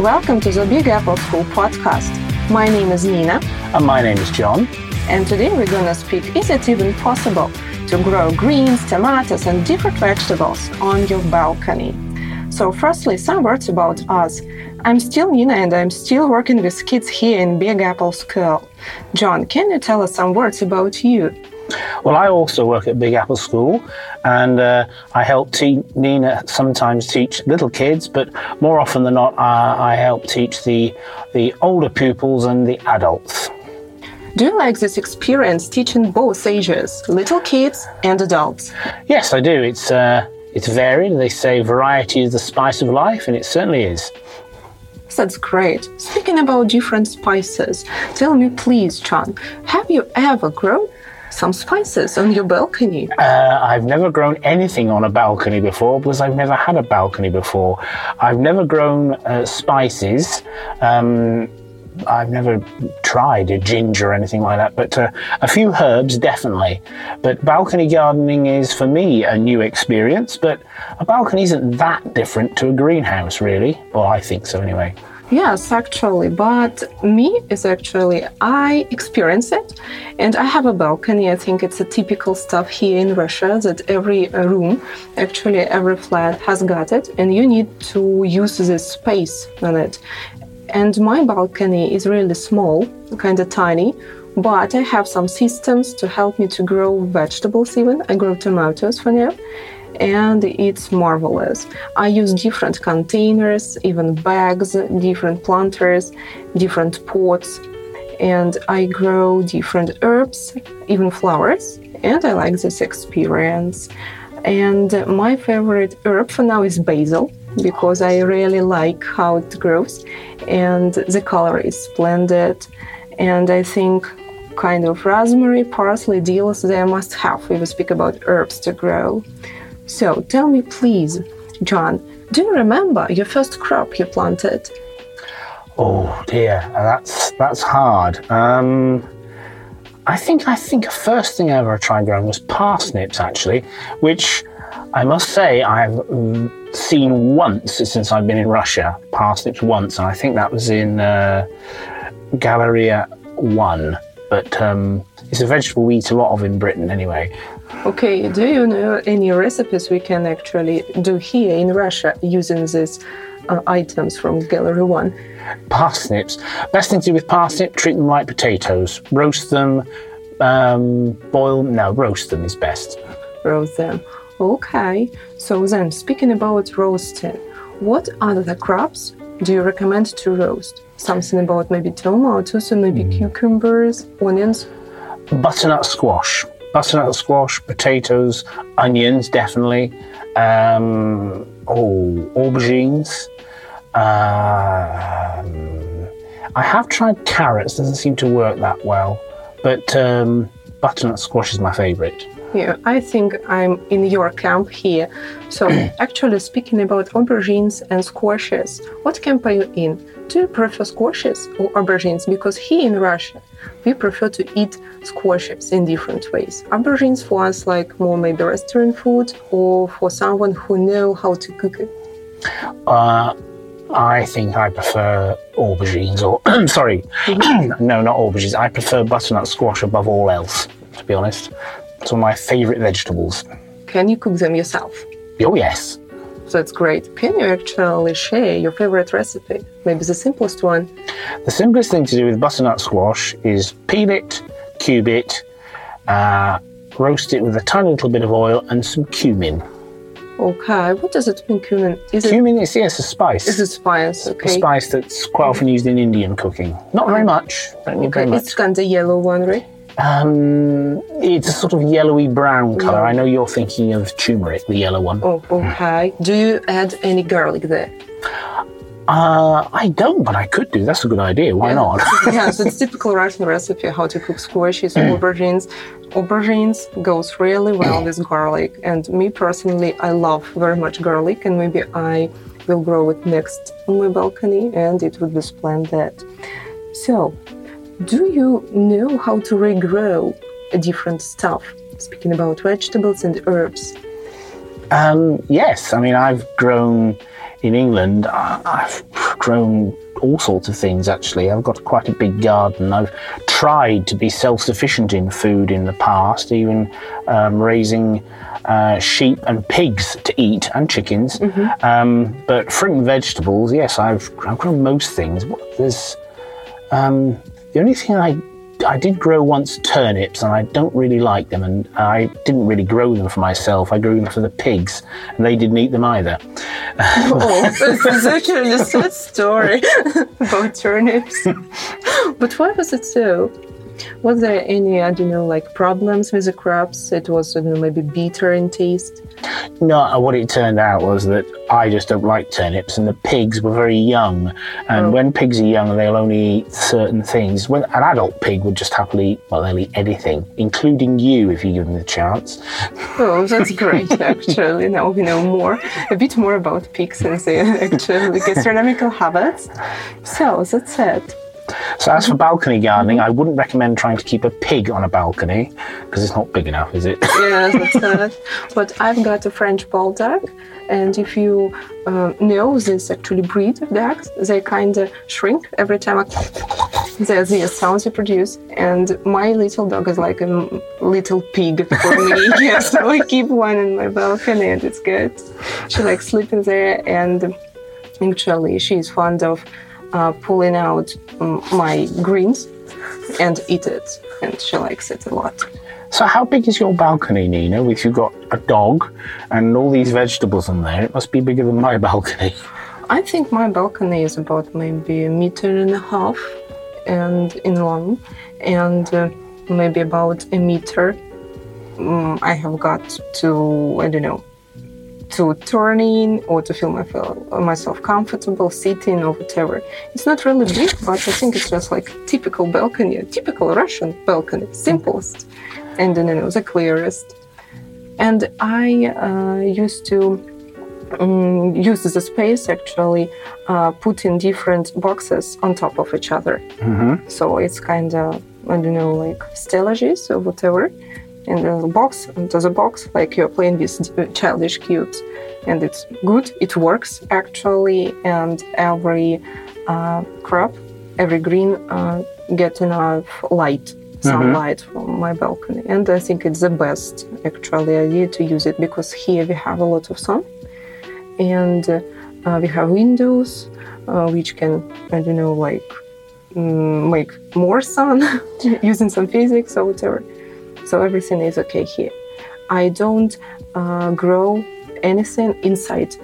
Welcome to the Big Apple School podcast. My name is Nina. And my name is John. And today we're going to speak Is it even possible to grow greens, tomatoes, and different vegetables on your balcony? So, firstly, some words about us. I'm still Nina and I'm still working with kids here in Big Apple School. John, can you tell us some words about you? Well, I also work at Big Apple School and uh, I help te- Nina sometimes teach little kids, but more often than not, uh, I help teach the, the older pupils and the adults. Do you like this experience teaching both ages, little kids and adults? Yes, I do. It's, uh, it's varied. They say variety is the spice of life, and it certainly is. That's great. Speaking about different spices, tell me please, John, have you ever grown some spices on your balcony? Uh, I've never grown anything on a balcony before because I've never had a balcony before. I've never grown uh, spices. Um, I've never tried a ginger or anything like that, but uh, a few herbs definitely. But balcony gardening is for me a new experience, but a balcony isn't that different to a greenhouse, really. Well, I think so anyway. Yes, actually, but me is actually I experience it, and I have a balcony. I think it's a typical stuff here in Russia that every room, actually every flat has got it, and you need to use this space on it. And my balcony is really small, kind of tiny, but I have some systems to help me to grow vegetables. Even I grow tomatoes for now and it's marvelous. I use different containers, even bags, different planters, different pots, and I grow different herbs, even flowers, and I like this experience. And my favorite herb for now is basil because I really like how it grows and the color is splendid. And I think kind of rosemary, parsley, dills, they must have if we speak about herbs to grow. So tell me, please, John, do you remember your first crop you planted? Oh dear, that's that's hard. Um, I think I think the first thing I ever tried growing was parsnips, actually, which I must say I've mm, seen once since I've been in Russia. Parsnips once, and I think that was in uh, Galleria One. But um, it's a vegetable we eat a lot of in Britain, anyway. Okay, do you know any recipes we can actually do here in Russia using these uh, items from Gallery One? Parsnips. Best thing to do with parsnip, treat them like potatoes. Roast them, um, boil, no, roast them is best. Roast them. Okay, so then speaking about roasting, what other crops do you recommend to roast? Something about maybe tomatoes or maybe mm. cucumbers, onions? Butternut squash butternut squash, potatoes, onions, definitely. Um, oh, aubergines. Um, I have tried carrots, doesn't seem to work that well, but um, butternut squash is my favorite. Yeah, I think I'm in your camp here. So, actually, speaking about aubergines and squashes, what camp are you in? Do you prefer squashes or aubergines? Because here in Russia, we prefer to eat squashes in different ways. Aubergines for us like more maybe restaurant food or for someone who know how to cook it. Uh, I think I prefer aubergines or sorry, mm-hmm. no, not aubergines. I prefer butternut squash above all else. To be honest, it's one of my favourite vegetables. Can you cook them yourself? Oh yes. So that's great. Can you actually share your favorite recipe? Maybe the simplest one. The simplest thing to do with butternut squash is peel it, cube it, uh, roast it with a tiny little bit of oil and some cumin. Okay, what does it mean, cumin? Is cumin it, is yes, a spice. Is a spice? Okay. A spice that's quite often used in Indian cooking. Not very much. Don't okay, very much. It's kind of yellow one, right? Um, it's a sort of yellowy brown colour. I know you're thinking of turmeric, the yellow one. Oh, okay. Do you add any garlic there? Uh, I don't, but I could do. That's a good idea. Why yeah. not? yeah, so it's typical Russian recipe how to cook squashes, aubergines. Aubergines goes really well with garlic, and me personally, I love very much garlic, and maybe I will grow it next on my balcony, and it would be splendid. So, do you know how to regrow different stuff? Speaking about vegetables and herbs. Um, yes, I mean I've grown in England, I've grown all sorts of things actually. I've got quite a big garden. I've tried to be self sufficient in food in the past, even um, raising uh, sheep and pigs to eat and chickens. Mm-hmm. Um, but fruit and vegetables, yes, I've, I've grown most things. There's um, the only thing I I did grow once turnips, and I don't really like them, and I didn't really grow them for myself. I grew them for the pigs, and they didn't eat them either. Oh, is actually a sad story about turnips. but why was it so? Was there any, I don't know, like problems with the crops? It was, know, maybe bitter in taste. No, uh, what it turned out was that I just don't like turnips, and the pigs were very young. And Oh. when pigs are young, they'll only eat certain things. When an adult pig would just happily, eat, well, they'll eat anything, including you if you give them the chance. Oh, that's great, actually. Now we know more, a bit more about pigs and their actual gastronomical habits. So that's it. So, as for balcony gardening, I wouldn't recommend trying to keep a pig on a balcony because it's not big enough, is it? Yes, that's it. But I've got a French bulldog, and if you uh, know this actually breed of dogs, they kind of shrink every time I the, the sounds they produce. And my little dog is like a little pig for me. yeah, so I keep one in my balcony, and it's good. She likes sleeping there, and actually, she's fond of uh, pulling out um, my greens and eat it, and she likes it a lot. So, how big is your balcony, Nina? If you've got a dog and all these vegetables in there, it must be bigger than my balcony. I think my balcony is about maybe a meter and a half and in long and uh, maybe about a meter um, I have got to I don't know to turn in or to feel myself, myself comfortable sitting or whatever. It's not really big, but I think it's just like typical balcony, typical Russian balcony, simplest and you know the clearest. And I uh, used to um, use the space actually uh, put in different boxes on top of each other. Mm-hmm. So it's kind of I don't know like stellages or whatever. And the box into the box, like you're playing with childish cubes, and it's good. It works actually, and every uh, crop, every green uh, get enough light, sunlight from my balcony, and I think it's the best actually idea to use it because here we have a lot of sun, and uh, uh, we have windows uh, which can I don't know like mm, make more sun using some physics or whatever. So everything is okay here. I don't uh, grow anything inside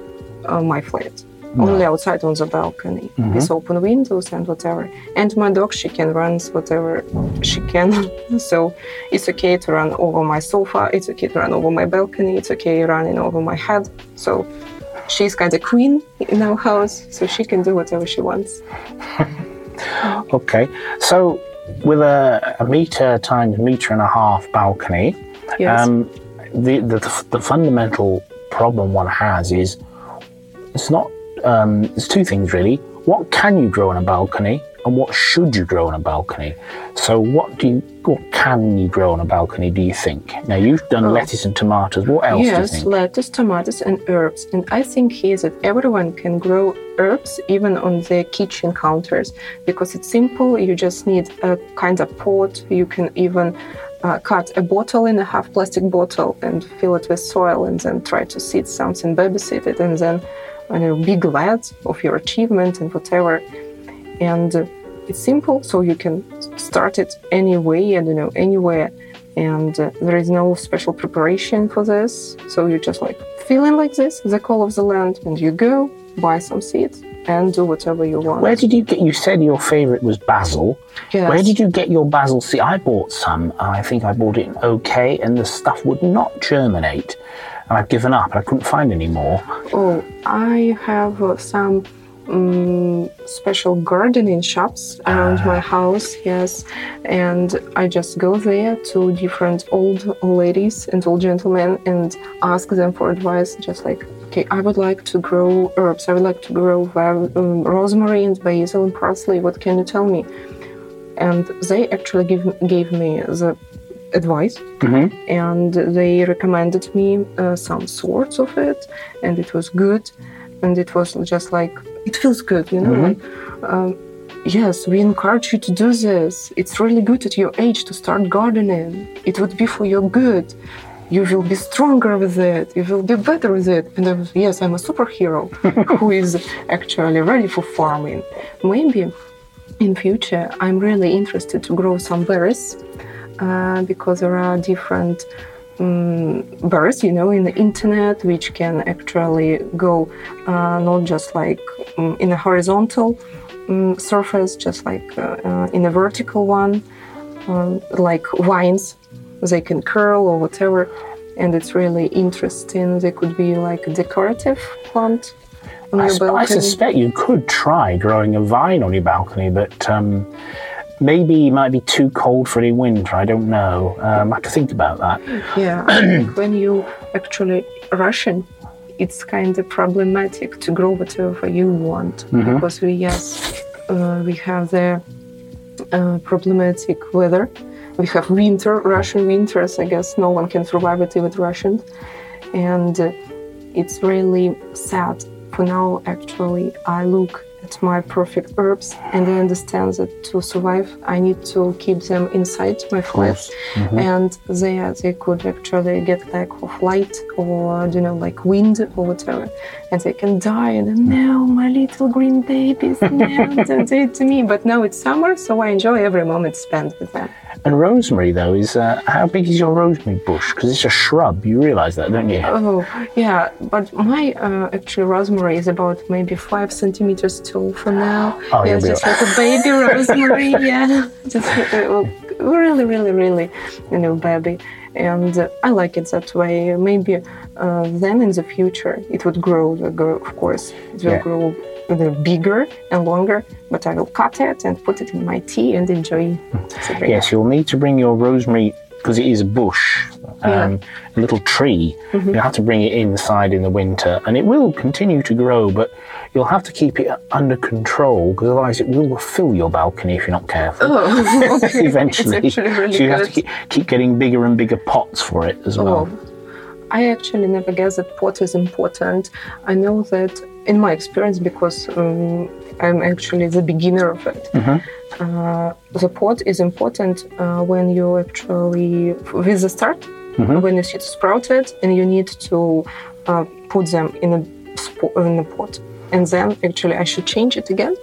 uh, my flat. Only outside on the balcony with open windows and whatever. And my dog, she can run whatever she can. so it's okay to run over my sofa. It's okay to run over my balcony. It's okay running over my head. So she's kind of queen in our house. So she can do whatever she wants. Okay, so with a, a meter times meter and a half balcony, Yes. um, the, the the fundamental problem one has is it's not. Um, it's two things really. What can you grow on a balcony, and what should you grow on a balcony? So, what do you, what can you grow on a balcony? Do you think? Now, you've done Oh. lettuce and tomatoes. What else do you Yes, lettuce, tomatoes, and herbs. And I think here that everyone can grow herbs even on the kitchen counters because it's simple. You just need a kind of pot. You can even uh, cut a bottle in a half plastic bottle and fill it with soil and then try to seed something, babysit it, and then I know, be glad of your achievement and whatever. And uh, it's simple, so you can start it any way, I don't know, anywhere and uh, there is no special preparation for this. So you just like feeling like this, the call of the land, and you go buy some seeds and do whatever you want. Where did you get? You said your favourite was basil. Yes. Where did you get your basil seed? I bought some. I think I bought it in OK, and the stuff would not germinate. And I've given up. I couldn't find any more. Oh, I have uh, some um, special gardening shops around my house, yes. And I just go there to different old ladies and old gentlemen and ask them for advice, just like, okay, I would like to grow herbs. I would like to grow um, rosemary and basil and parsley. What can you tell me? And they actually give, gave me the advice Mhm. and they recommended me uh, some sorts of it and it was good and it was just like it feels good, you know. Like, um, yes, we encourage you to do this. It's really good at your age to start gardening. It would be for your good. You will be stronger with it. You will be better with it. And I was, yes, I'm a superhero who is actually ready for farming. Maybe in future, I'm really interested to grow some berries uh, because there are different um, berries, you know, in the internet, which can actually go uh, not just like um, in a horizontal um, surface, just like uh, uh, in a vertical one, um, like vines. They can curl or whatever, and it's really interesting. They could be like a decorative plant on I, your sp- I suspect you could try growing a vine on your balcony, but um, maybe it might be too cold for the winter. I don't know. Um, I have to think about that. Yeah, I think when you actually Russian, it's kind of problematic to grow whatever you want because we yes uh, we have the uh, problematic weather. We have winter, Russian winters. I guess no one can survive it with Russians, and uh, it's really sad. For now, actually, I look at my perfect herbs and I understand that to survive, I need to keep them inside my flat, mm-hmm. and there uh, they could actually get lack of light or uh, you know like wind or whatever, and they can die. And then, no, my little green babies, no, don't do it to me. But now it's summer, so I enjoy every moment spent with them. And rosemary, though, is uh, how big is your rosemary bush? Because it's a shrub. You realise that, don't you? Oh, yeah, but my uh, actually rosemary is about maybe five centimeters tall for now. Oh, yeah, just like a baby rosemary. Yeah, just uh, really, really, really, you know, baby. And uh, I like it that way. Maybe uh, then in the future it would grow. uh, grow of course, it will Yeah. grow uh, bigger and longer. But I will cut it and put it in my tea and enjoy. Yes, you'll need to bring your rosemary because it is a bush, um, a little tree. Mm-hmm. You'll have to bring it inside in the winter, and it will continue to grow, but you'll have to keep it under control because otherwise it will fill your balcony if you're not careful. Oh, okay. Eventually, really so you have to keep, keep getting bigger and bigger pots for it as well. Oh, I actually never guessed that pot is important. I know that in my experience, because um, I'm actually the beginner of it. Uh, the pot is important uh, when you actually, with the start, when you see it sprouted, and you need to uh, put them in a in a pot, and then actually I should change it again.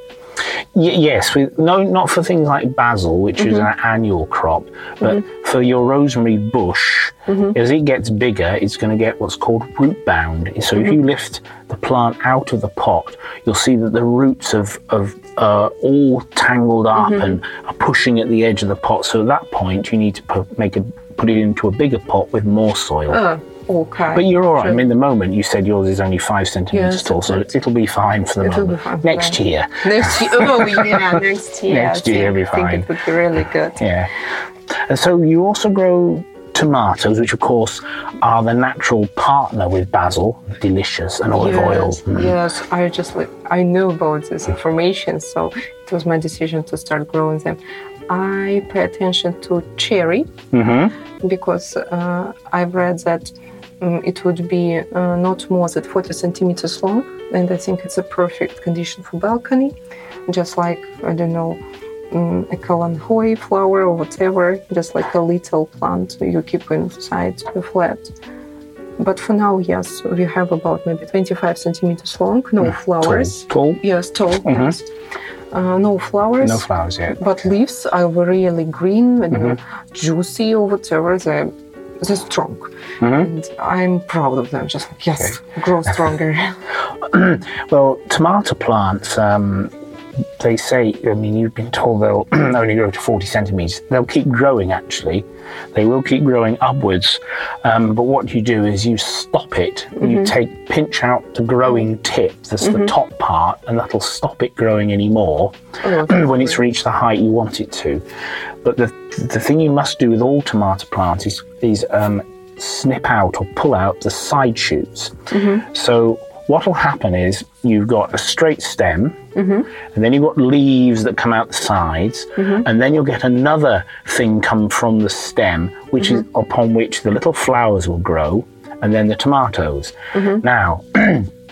Y- yes, with, no, not for things like basil, which is Mm-hmm. an annual crop, but for your rosemary bush, Mm-hmm. as it gets bigger, it's going to get what's called root bound. So if Mm-hmm. you lift the plant out of the pot, you'll see that the roots have, have uh, all tangled up Mm-hmm. and are pushing at the edge of the pot. So at that point, you need to put, make a, put it into a bigger pot with more soil. Uh, okay. But you're all right. I mean, the moment you said yours is only five centimeters Yes, tall, so that's it'll be fine for the It'll be fine, Next right. year, Next year, oh yeah, next year. Next year, I it'll be think fine. it would be really good. Yeah. And so you also grow tomatoes, which of course are the natural partner with basil, delicious, and olive oil. Yes, yes. I just like I know about this information, so it was my decision to start growing them. I pay attention to cherry Mm-hmm. because uh, I've read that um, it would be uh, not more than 40 centimeters long, and I think it's a perfect condition for balcony. Just like I don't know, um, a kalanchoe flower or whatever, just like a little plant you keep inside the flat. But for now, yes, we have about maybe 25 centimeters long, no flowers. Tall. Yes, tall. Yes. Uh, no flowers. No flowers yet. But leaves are really green and juicy or whatever. They're, they're strong. And I'm proud of them. Just like, yes, grow stronger. Well, tomato plants, um, they say, I mean, you've been told they'll only grow to 40 centimeters. They'll keep growing, actually. They will keep growing upwards. Um, but what you do is you stop it. You take, pinch out the growing tip, that's the top part, and that'll stop it growing anymore Oh, when it's reached the height you want it to. But the, the thing you must do with all tomato plants is, is um, snip out or pull out the side shoots. So what will happen is you've got a straight stem, mm-hmm. and then you've got leaves that come out the sides, mm-hmm. and then you'll get another thing come from the stem, which is mm-hmm. upon which the little flowers will grow, and then the tomatoes. Now,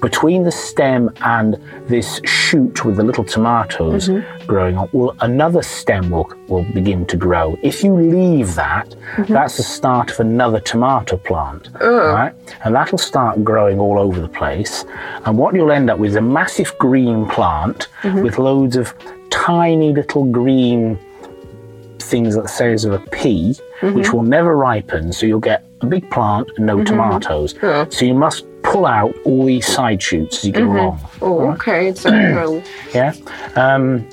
between the stem and this shoot with the little tomatoes mm-hmm. growing on, well, another stem will, will begin to grow. If you leave that, mm-hmm. that's the start of another tomato plant, right? And that'll start growing all over the place. And what you'll end up with is a massive green plant mm-hmm. with loads of tiny little green things that size of a pea, which will never ripen. So you'll get a big plant and no tomatoes. Yeah. So you must pull out all these side shoots as you go along. Oh, okay. It's a well, Yeah. Um,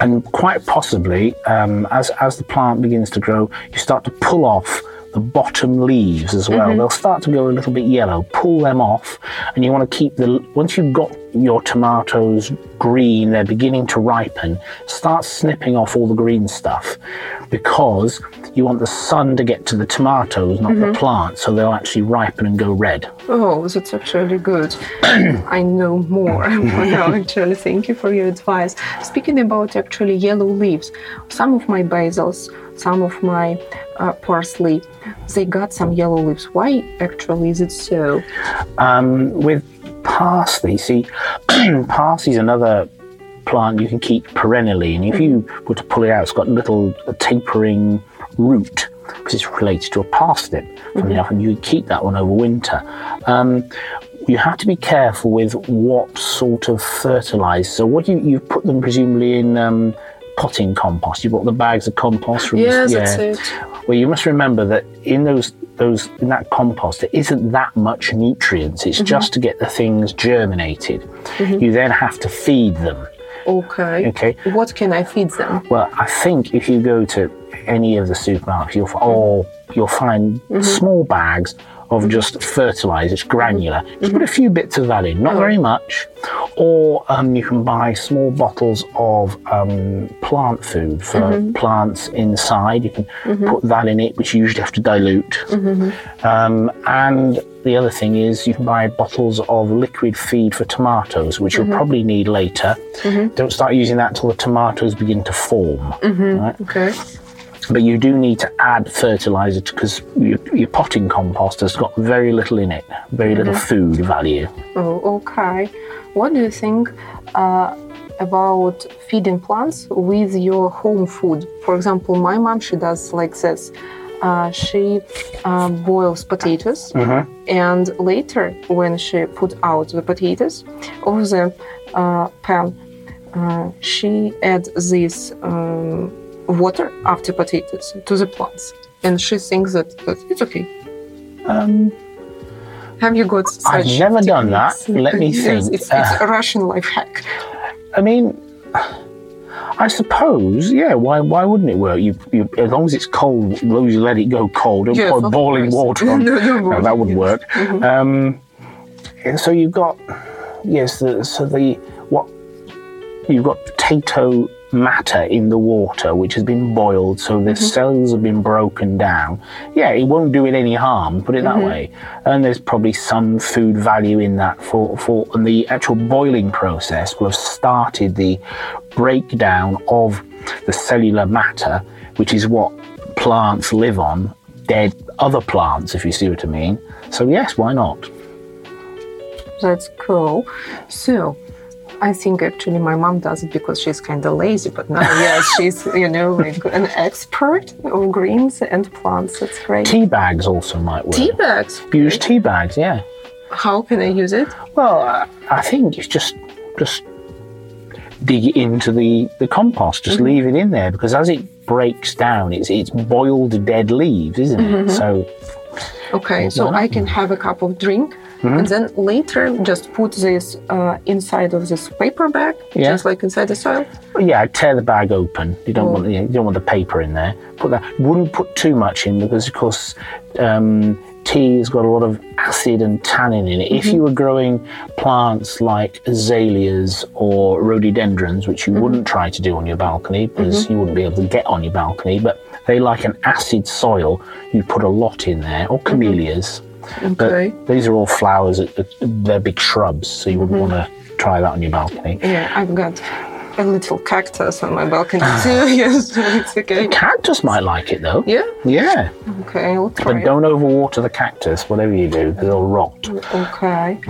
and quite possibly, um, as, as the plant begins to grow, you start to pull off the bottom leaves as well. They'll start to go a little bit yellow. Pull them off, and you want to keep the. Once you've got your tomatoes green, they're beginning to ripen. Start snipping off all the green stuff, because you want the sun to get to the tomatoes, not the plant, so they'll actually ripen and go red. Oh, that's actually good. I know more now, actually. Thank you for your advice. Speaking about actually yellow leaves, some of my basils, some of my uh, parsley, they got some yellow leaves. Why actually is it so? Um, with parsley, see, parsley is another plant you can keep perennially, and if you were to pull it out, it's got a little tapering root because it's related to a parsnip. Funny enough, and you can keep that one over winter. Um, you have to be careful with what sort of fertilizer. So, what you you put them presumably in um, potting compost. You bought the bags of compost from Yes, yeah. that's it. Well, you must remember that in those those in that compost there isn't that much nutrients. It's mm-hmm. just to get the things germinated. Mm-hmm. You then have to feed them. Okay. Okay. What can I feed them? Well, I think if you go to any of the supermarkets, you'll fi- mm-hmm. or oh, you'll find small bags of just fertilizer. It's granular. Just put a few bits of that in, not very much. Or um, you can buy small bottles of um, plant food for plants inside. You can put that in it, which you usually have to dilute. Um, and the other thing is you can buy bottles of liquid feed for tomatoes, which you'll probably need later. Don't start using that until the tomatoes begin to form. Right? Okay. But you do need to add fertilizer because your, your potting compost has got very little in it, very little food value. Oh, okay. What do you think uh, about feeding plants with your home food? For example, my mom she does like this. Uh, she uh, boils potatoes, and later, when she put out the potatoes of the uh, pan, uh, she adds this um, water after potatoes to the plants, and she thinks that, that it's okay. Um, Have you got I've never done that. Let me Yes, think. It's, it's a Russian life hack. I mean, I suppose, yeah. Why? Why wouldn't it work? You, you, as long as it's cold, as long as you let it go cold, don't Yes, pour boiling course. water on. No, no, No, that wouldn't work. Um, and so you've got, yes. The, so the what? You've got potato matter in the water, which has been boiled, so the mm-hmm. cells have been broken down. Yeah, it won't do it any harm. Put it that mm-hmm. way. And there's probably some food value in that for for and the actual boiling process will have started the breakdown of the cellular matter, which is what plants live on, dead other plants, if you see what I mean. So yes, why not? That's cool. So, I think actually my mom does it because she's kind of lazy, but now, yes, she's, you know, like an expert of greens and plants. That's great. Tea bags also might work. Tea bags. Use tea bags, yeah. How can I use it? Well, I, I think it's just just dig it into the, the compost. Just mm-hmm. leave it in there because as it breaks down, it's it's boiled dead leaves, isn't it? Mm-hmm. So Okay, so I can have a cup of drink. Mm-hmm. And then later, just put this uh, inside of this paper bag, Yeah. just like inside the soil. yeah, tear the bag open. You don't Oh. want you don't want the paper in there. Put that. Wouldn't put too much in because of course um, tea has got a lot of acid and tannin in it. If you were growing plants like azaleas or rhododendrons, which you wouldn't try to do on your balcony because you wouldn't be able to get on your balcony, but they like an acid soil, you put a lot in there, or camellias. Okay. But these are all flowers, they're big shrubs, so you wouldn't want to try that on your balcony. Yeah, I've got a little cactus on my balcony too. yes, it's okay. Cactus might like it though. Yeah. Yeah. Okay, try. But it. don't overwater the cactus, whatever you do, it'll rot. Okay.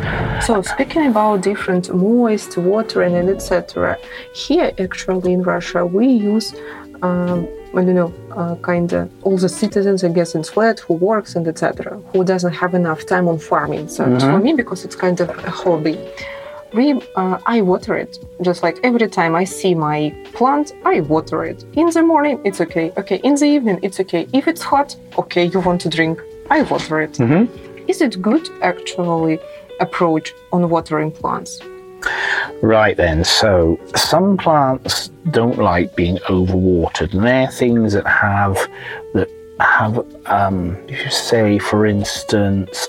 So speaking about different moist watering and etc. Here, actually, in Russia, we use. Um, I don't know, uh, kind of all the citizens, I guess, in flat who works and etc. Who doesn't have enough time on farming. So it's for me, because it's kind of a hobby, we uh, I water it just like every time I see my plant, I water it. In the morning, it's okay. Okay, in the evening, it's okay. If it's hot, okay, you want to drink, I water it. Is it good actually approach on watering plants? Right then, so some plants don't like being overwatered, and they're things that have that have, um, if you say, for instance,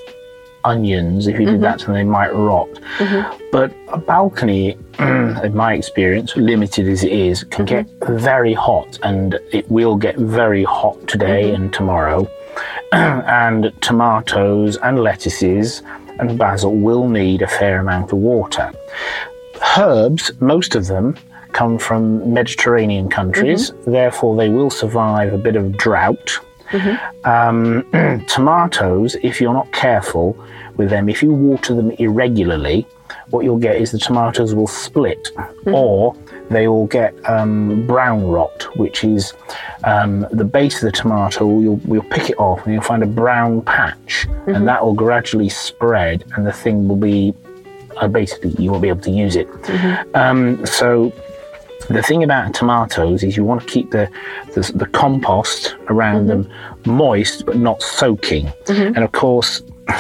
onions. If you did mm-hmm. that to them, they might rot. Mm-hmm. But a balcony, in my experience, limited as it is, can mm-hmm. get very hot, and it will get very hot today and tomorrow. and tomatoes and lettuces and basil will need a fair amount of water herbs, most of them come from Mediterranean countries, therefore they will survive a bit of drought. Um, tomatoes, if you're not careful with them, if you water them irregularly, what you'll get is the tomatoes will split. Or they will get um, brown rot, which is um, the base of the tomato. You'll, you'll pick it off and you'll find a brown patch, and that will gradually spread, and the thing will be uh, basically you won't be able to use it. Um, so the thing about tomatoes is you want to keep the the, the compost around them moist but not soaking. And of course,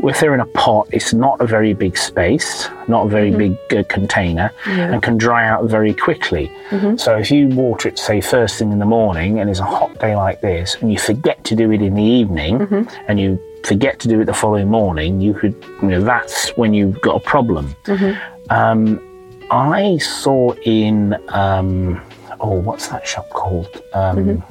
if they're in a pot, it's not a very big space, not a very big uh, container, and can dry out very quickly. So if you water it, say first thing in the morning, and it's a hot day like this, and you forget to do it in the evening, and you forget to do it the following morning, you could, you know, that's when you've got a problem. Um, I saw in, um, oh, what's that shop called? Um,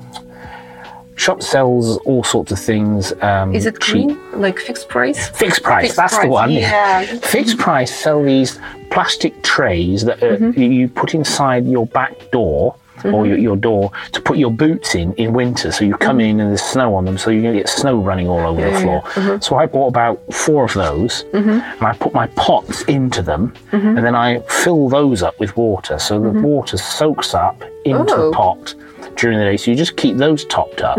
Shop sells all sorts of things. Um, Is it cheap. green, like fixed price? Fixed price, Fixed that's the one. yeah. Fixed price sell these plastic trays that uh, Mm-hmm. you put inside your back door or your, mm-hmm. your door to put your boots in in winter. So you come mm-hmm. in and there's snow on them, so you're going to get snow running all over the Mm-hmm. yeah, floor. yeah. Mm-hmm. So I bought about four of those and I put my pots into them Mm-hmm. and then I fill those up with water. So the water soaks up into Oh. the pot during the day. So you just keep those topped up.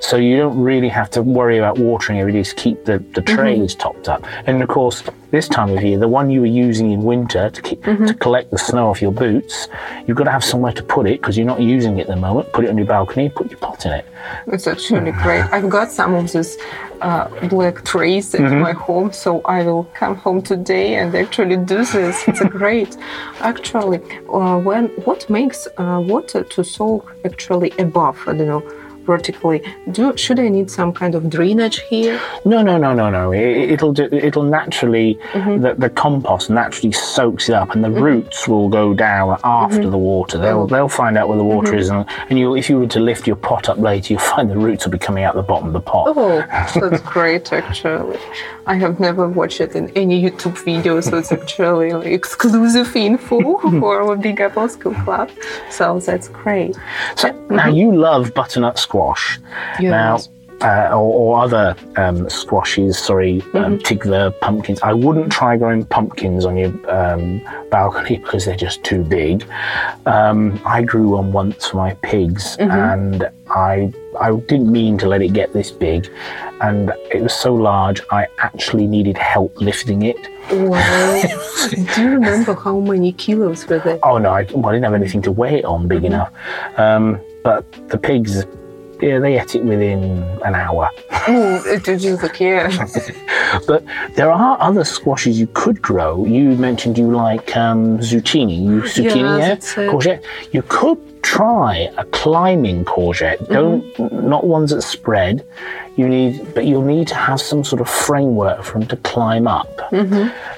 So you don't really have to worry about watering every day to keep the, the trays topped up. And of course, this time of year, the one you were using in winter to keep, to collect the snow off your boots, you've got to have somewhere to put it because you're not using it at the moment. Put it on your balcony, put your pot in it. It's actually great. I've got some of these uh, black trays in Mm-hmm. my home, so I will come home today and actually do this. It's a great. Actually, uh, when what makes uh, water to soak actually above? I don't know. Vertically, do should I need some kind of drainage here? No, no, no, no, no. It, it'll do, it'll naturally mm-hmm. the, the compost naturally soaks it up, and the mm-hmm. roots will go down after mm-hmm. the water. They'll oh. they'll find out where the water is, and, and you if you were to lift your pot up later, you'll find the roots will be coming out the bottom of the pot. Oh, that's great. Actually, I have never watched it in any YouTube video, so it's actually like exclusive info for our Big Apple School Club. So that's great. So now you love butternut squash. Yes. Now. Uh, or, or other um, squashes, sorry, um, Tigler pumpkins. I wouldn't try growing pumpkins on your um, balcony because they're just too big. Um, I grew one once for my pigs, and I I didn't mean to let it get this big, and it was so large I actually needed help lifting it. Wow. Do you remember how many kilos were there? Oh no, I, well, I didn't have anything to weigh it on big enough. Um, but the pigs, yeah, they ate it within an hour. Oh, it was okay. But there are other squashes you could grow. You mentioned you like um, zucchini. You zucchini, yeah, uh, courgette. You could try a climbing courgette. Don't not ones that spread. You need, but you'll need to have some sort of framework for them to climb up.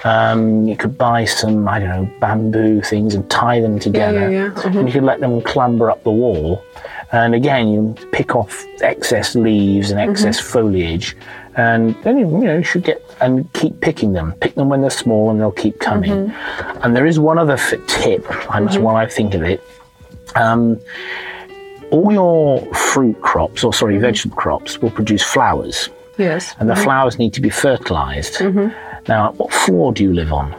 Um, you could buy some, I don't know, bamboo things and tie them together, yeah, yeah. and you could let them clamber up the wall. And again, you pick off excess leaves and excess mm-hmm. foliage, and then you know you should get and keep picking them. Pick them when they're small, and they'll keep coming. Mm-hmm. And there is one other f- tip. I must while I think of it. Um, all your fruit crops, or sorry, mm-hmm. vegetable crops, will produce flowers, Yes. and the flowers need to be fertilized. Now, what floor do you live on?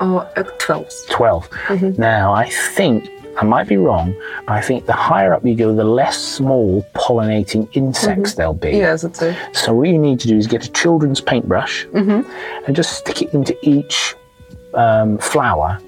Oh, uh, 12. 12. Now, I think, I might be wrong, but I think the higher up you go, the less small pollinating insects there'll be. Yes, it's a. So, what you need to do is get a children's paintbrush and just stick it into each um, flower.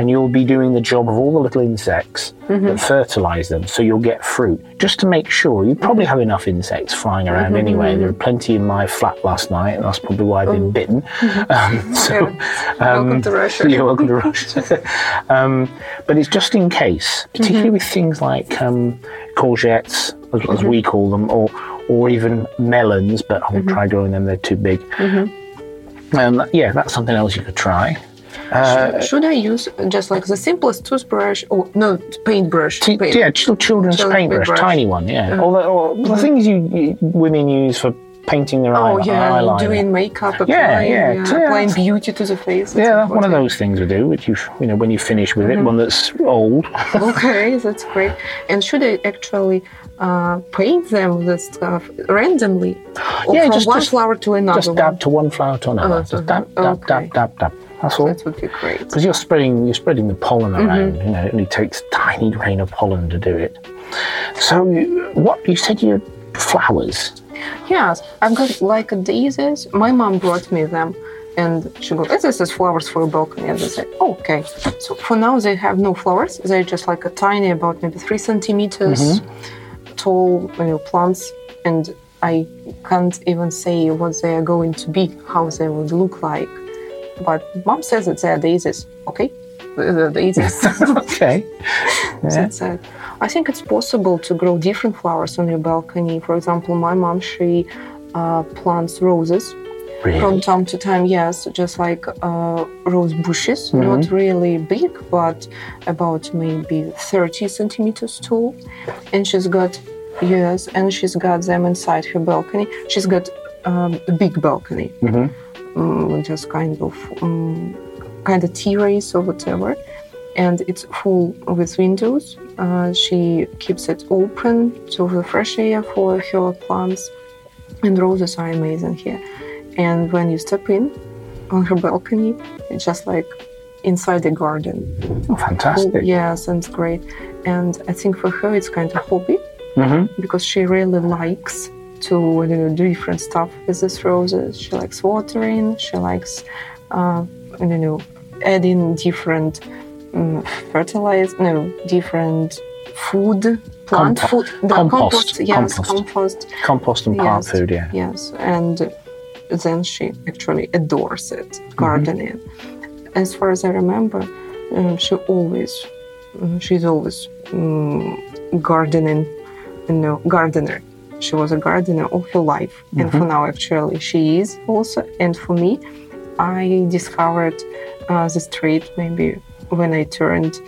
And you'll be doing the job of all the little insects that fertilize them, so you'll get fruit. Just to make sure, you probably have enough insects flying around anyway. There were plenty in my flat last night, and that's probably why I've been bitten. Um, so, Welcome to Russia. You're welcome to Russia. um, but it's just in case, particularly with things like um, courgettes, as, as we call them, or or even melons. But I won't try growing them; they're too big. Um, yeah, that's something else you could try. Uh, Should I use just like the simplest toothbrush or no paintbrush? T- paint- yeah, children's Children's paintbrush, paintbrush. tiny one. Yeah, Although or the things you, you women use for painting their eyes. Oh eye, yeah, eyeliner. doing makeup, applying, Yeah, yeah, yeah, applying beauty to the face. yeah, one of those things we do. Which you, you know, when you finish with Mm-hmm. it, one that's old. okay, that's great. And should I actually uh, paint them with stuff randomly, or Yeah, from just- one just- flower to another? just one? dab to one flower to another. Oh, just dab, uh-huh. dab, dab, dab, dab. That's all. That would be great. Because you're spreading, you're spreading the pollen Mm-hmm. around. You know, it only takes a tiny grain of pollen to do it. So, what you said? You flowers. Yes, I've got like daisies. My mom brought me them, and she goes, "This is flowers for a balcony." And I said, oh, "Okay." So for now, they have no flowers. They're just like a tiny, about maybe three centimeters tall, you know, plants, and I can't even say what they are going to be, how they would look like. But mom says that they are daisies. Okay, the daisies. okay. Yeah. That's it. I think it's possible to grow different flowers on your balcony. For example, my mom she uh, plants roses from time to time. Yes, just like uh, rose bushes, not really big, but about maybe 30 centimeters tall. And she's got yes, and she's got them inside her balcony. She's got um, a big balcony, mm, just kind of um, kind of terrace or whatever and it's full with windows. Uh, she keeps it open to the fresh air for her plants, and roses are amazing here. And when you step in on her balcony, it's just like inside the garden. Oh, fantastic. Oh, yes, and it's great. And I think for her, it's kind of hobby hmm because she really likes to you know, do different stuff with these roses. She likes watering. She likes, uh, you know, adding different um, fertilizer, no, different food, plant Compo- food, the compost, yes, compost. compost, Compost and plant Yes. food. Yeah. yes, and then she actually adores it, gardening. As far as I remember, um, she always, um, she's always um, gardening, you know, gardener. She was a gardener all her life, and for now, actually, she is also. And for me, I discovered uh, this trait maybe when I turned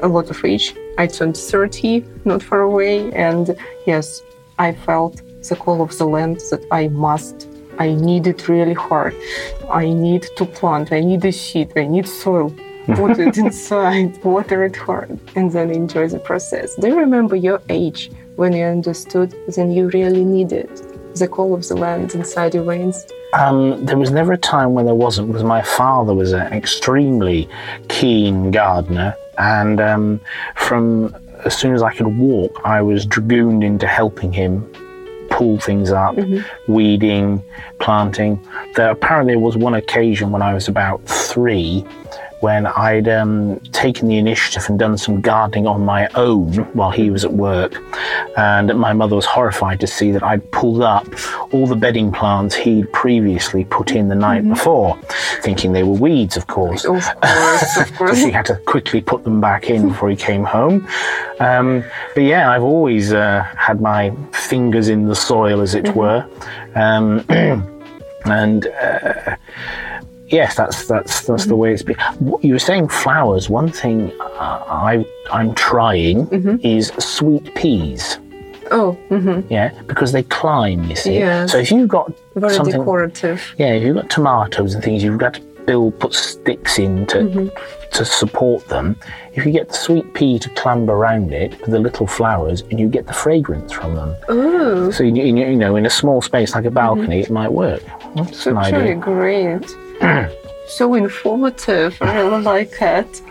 a lot of age. I turned 30 not far away, and yes, I felt the call of the land that I must. I need it really hard. I need to plant. I need a seed. I need soil. Put it inside, water it hard, and then enjoy the process. Do you remember your age when you understood then you really needed the call of the land inside your veins? Um, there was never a time when there wasn't because my father was an extremely keen gardener, and um, from as soon as I could walk, I was dragooned into helping him pull things up, weeding, planting. There apparently was one occasion when I was about three when I'd um, taken the initiative and done some gardening on my own while he was at work. And my mother was horrified to see that I'd pulled up all the bedding plants he'd previously put in the night before, thinking they were weeds, of course. Of course, of So she had to quickly put them back in before he came home. Um, but yeah, I've always uh, had my fingers in the soil, as it were. Um, and uh, yes, that's that's that's the way it's been. You were saying flowers. One thing uh, I I'm trying is sweet peas. Oh, hmm Yeah, because they climb. You see. Yes. So if you've got very something, decorative. yeah, if you've got tomatoes and things, you've got to build, put sticks in to Mm-hmm. to support them. If you get the sweet pea to clamber around it with the little flowers, and you get the fragrance from them. Oh, So you, you you know, in a small space like a balcony, it might work. That's actually idea. great. so informative. I really like it.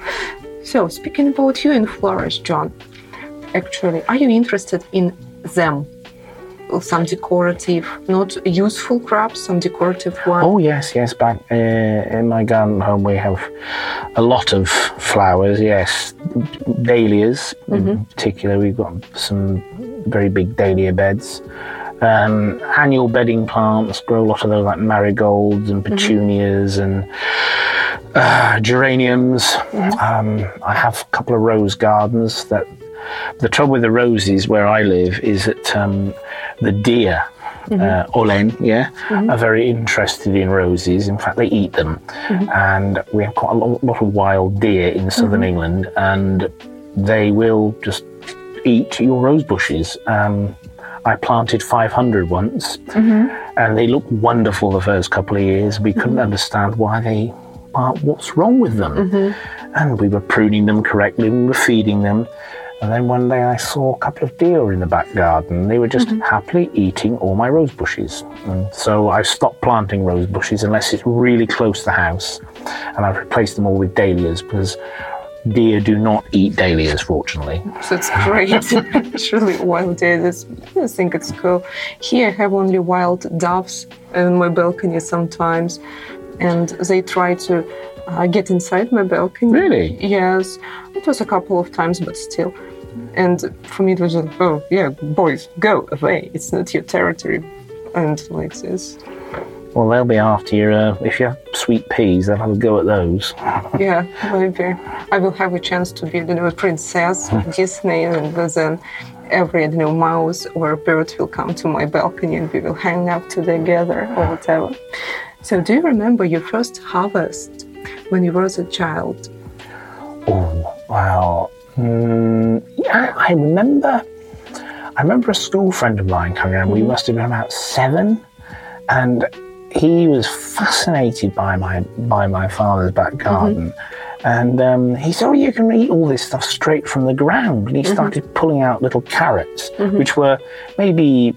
So, speaking about you and flowers, John, actually, are you interested in them? Some decorative, not useful crops, some decorative ones. Oh yes, yes. Back uh, in my garden home, we have a lot of flowers. Yes, dahlias in particular. We've got some very big dahlia beds. Um, annual bedding plants grow a lot of those, like marigolds and petunias and uh, geraniums. Um, I have a couple of rose gardens. That the trouble with the roses where I live is that um, the deer, uh, Olen, yeah, are very interested in roses. In fact, they eat them, and we have quite a lot, lot of wild deer in southern England, and they will just eat your rose bushes. Um, I planted 500 once, mm-hmm. and they looked wonderful the first couple of years. We couldn't mm-hmm. understand why they, why- what's wrong with them, mm-hmm. and we were pruning them correctly, we were feeding them. And then one day I saw a couple of deer in the back garden. They were just happily eating all my rose bushes. And so I stopped planting rose bushes unless it's really close to the house. And I've replaced them all with dahlias because deer do not eat dahlias, fortunately. So it's great. Actually, wild days. I think it's cool. Here I have only wild doves in my balcony sometimes, and they try to uh, get inside my balcony. Really? Yes. It was a couple of times, but still. And for me, it was like, oh, yeah, boys, go away. It's not your territory. And like this. Well, they'll be after you. Uh, if you have sweet peas, they'll have a go at those. Yeah, maybe I will have a chance to be, you know, a princess of Disney, and then every, you know, mouse or bird will come to my balcony and we will hang out together or whatever. So, do you remember your first harvest when you were a child? Oh, wow. Mm, yeah, I remember. I remember a school friend of mine coming around. We must have been about seven, and he was fascinated by my by my father's back mm-hmm. garden. And um, he said, "Oh, you can eat all this stuff straight from the ground." And he mm-hmm. started pulling out little carrots, mm-hmm. which were maybe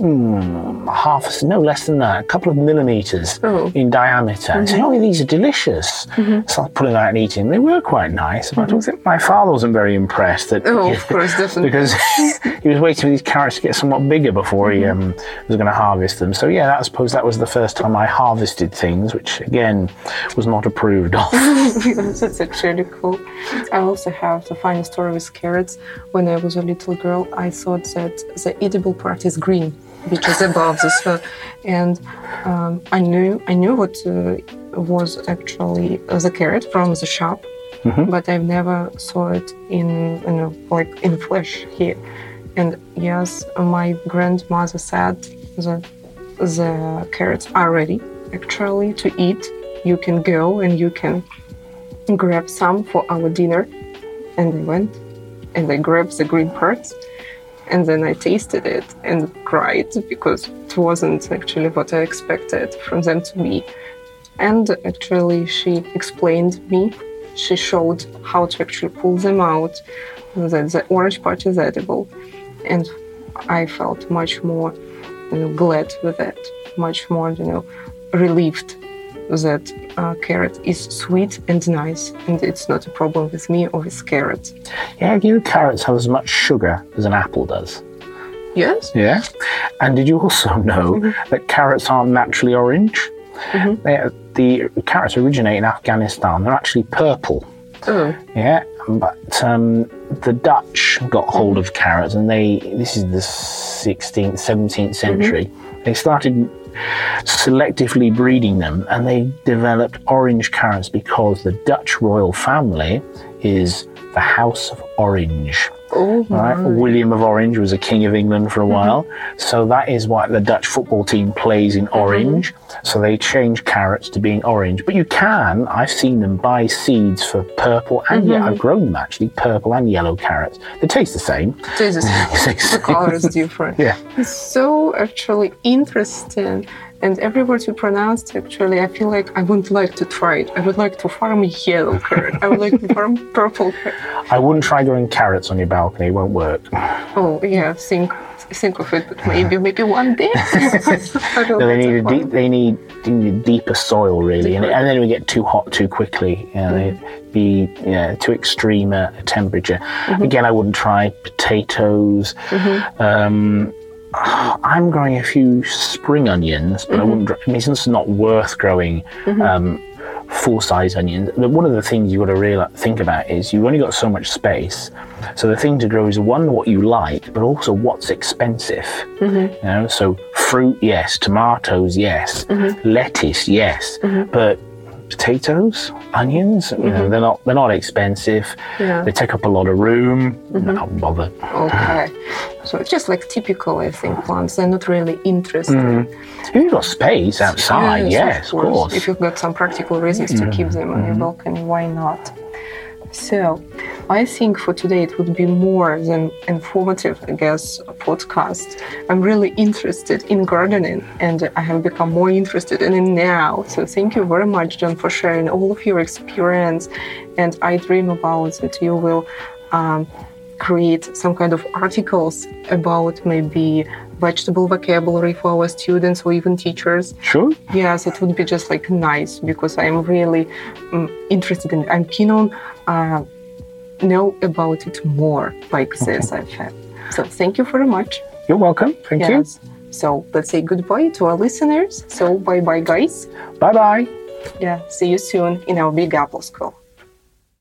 mm, half, no less than that, a couple of millimeters Oh. in diameter. And saying, "Oh, these are delicious." So I was pulling out and eating. They were quite nice, but I don't think my father wasn't very impressed that Oh, of course, definitely. because he was waiting for these carrots to get somewhat bigger before he um, was going to harvest them. So yeah, I suppose that was the first time I harvested things, which again was not approved of. that's actually cool. I also have the funny story with carrots. When I was a little girl, I thought that the edible part is green, which is above the soil, and um, I knew I knew what uh, was actually the carrot from the shop, but I've never saw it in you know like in flesh here. And yes, my grandmother said that the carrots are ready actually to eat. You can go and you can grab some for our dinner. And I went and I grabbed the green parts and then I tasted it and cried because it wasn't actually what I expected from them to be. And actually, she explained me, she showed how to actually pull them out, that the orange part is edible. And I felt much more you know, glad with it, much more, you know, relieved that uh, carrot is sweet and nice, and it's not a problem with me or with carrot. yeah, you know, carrots have as much sugar as an apple does. Yes. Yeah. And did you also know that carrots aren't naturally orange? They are, the carrots originate in Afghanistan. They're actually purple. Oh, Yeah, but um, the Dutch got hold of carrots, and they this is the 16th, 17th century. They started selectively breeding them, and they developed orange currants because the Dutch royal family is the House of Orange. Oh, Right? William of Orange was a king of England for a mm-hmm. while. So that is why the Dutch football team plays in mm-hmm. orange. So they change carrots to being orange. But you can, I've seen them buy seeds for purple and mm-hmm. yeah, I've grown them actually, purple and yellow carrots. They taste the same. Jesus, the color is different. Yeah. It's so actually interesting. And every word you pronounced, actually, I feel like I wouldn't like to try it. I would like to farm yellow carrot. I would like to farm purple carrot. I wouldn't try growing carrots on your balcony, it won't work. Oh, yeah, think think of it, but maybe maybe one day. No, they need a deep, they need, they need deeper soil really, and, and then we get too hot too quickly. You know, mm-hmm. they'd be yeah, too extreme a, temperature. Mm-hmm. Again, I wouldn't try potatoes. Mm-hmm. Um, Oh, I'm growing a few spring onions, but I wouldn't. Mm-hmm. gr- I mean, it's not worth growing. Mm-hmm. Um, full-size onions. One of the things you've got to really think about is you've only got so much space. So the thing to grow is one what you like, but also what's expensive. Mm-hmm. You know, so fruit, yes. Tomatoes, yes. Lettuce, yes. But potatoes, onions, you know, mm-hmm. they're not they're not expensive. Yeah. They take up a lot of room. Mm-hmm. Not bother. Okay. So it's just like typical, I think, plants. They're not really interesting. Mm. If you've got space outside, yes, of course. If you've got some practical reasons to keep mm. them on your mm-hmm. balcony, why not? So, I think for today it would be more than informative, I guess, podcast. I'm really interested in gardening and I have become more interested in it now. So, thank you very much, John, for sharing all of your experience. And I dream about that you will um, create some kind of articles about maybe vegetable vocabulary for our students or even teachers. Sure. Yes, it would be just like nice because I'm really um, interested in. I'm keen on uh, know about it more, this. I've had. So thank you very much. You're welcome. Thank Yes. So let's say goodbye to our listeners. So bye bye, guys. Bye bye. Yeah. See you soon in our Big Apple School.